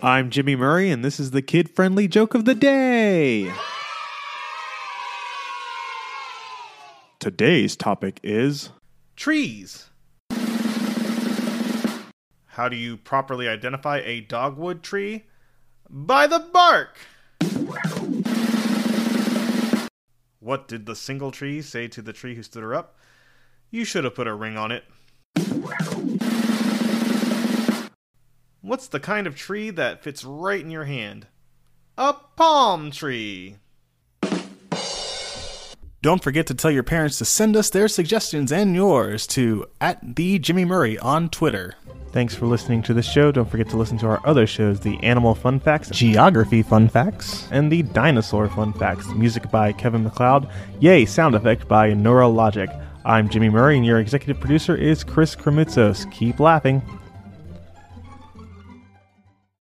I'm Jimmy Murray, and this is the kid friendly joke of the day. Today's topic is Trees. How do you properly identify a dogwood tree? By the bark. What did the single tree say to the tree who stood her up? You should have put a ring on it. What's the kind of tree that fits right in your hand? A palm tree. Don't forget to tell your parents to send us their suggestions and yours to at the Jimmy Murray on Twitter. Thanks for listening to the show. Don't forget to listen to our other shows the Animal Fun Facts, Geography Fun Facts, and the Dinosaur Fun Facts. Music by Kevin MacLeod. Yay, sound effect by Neurologic. I'm Jimmy Murray, and your executive producer is Chris Kremitzos. Keep laughing.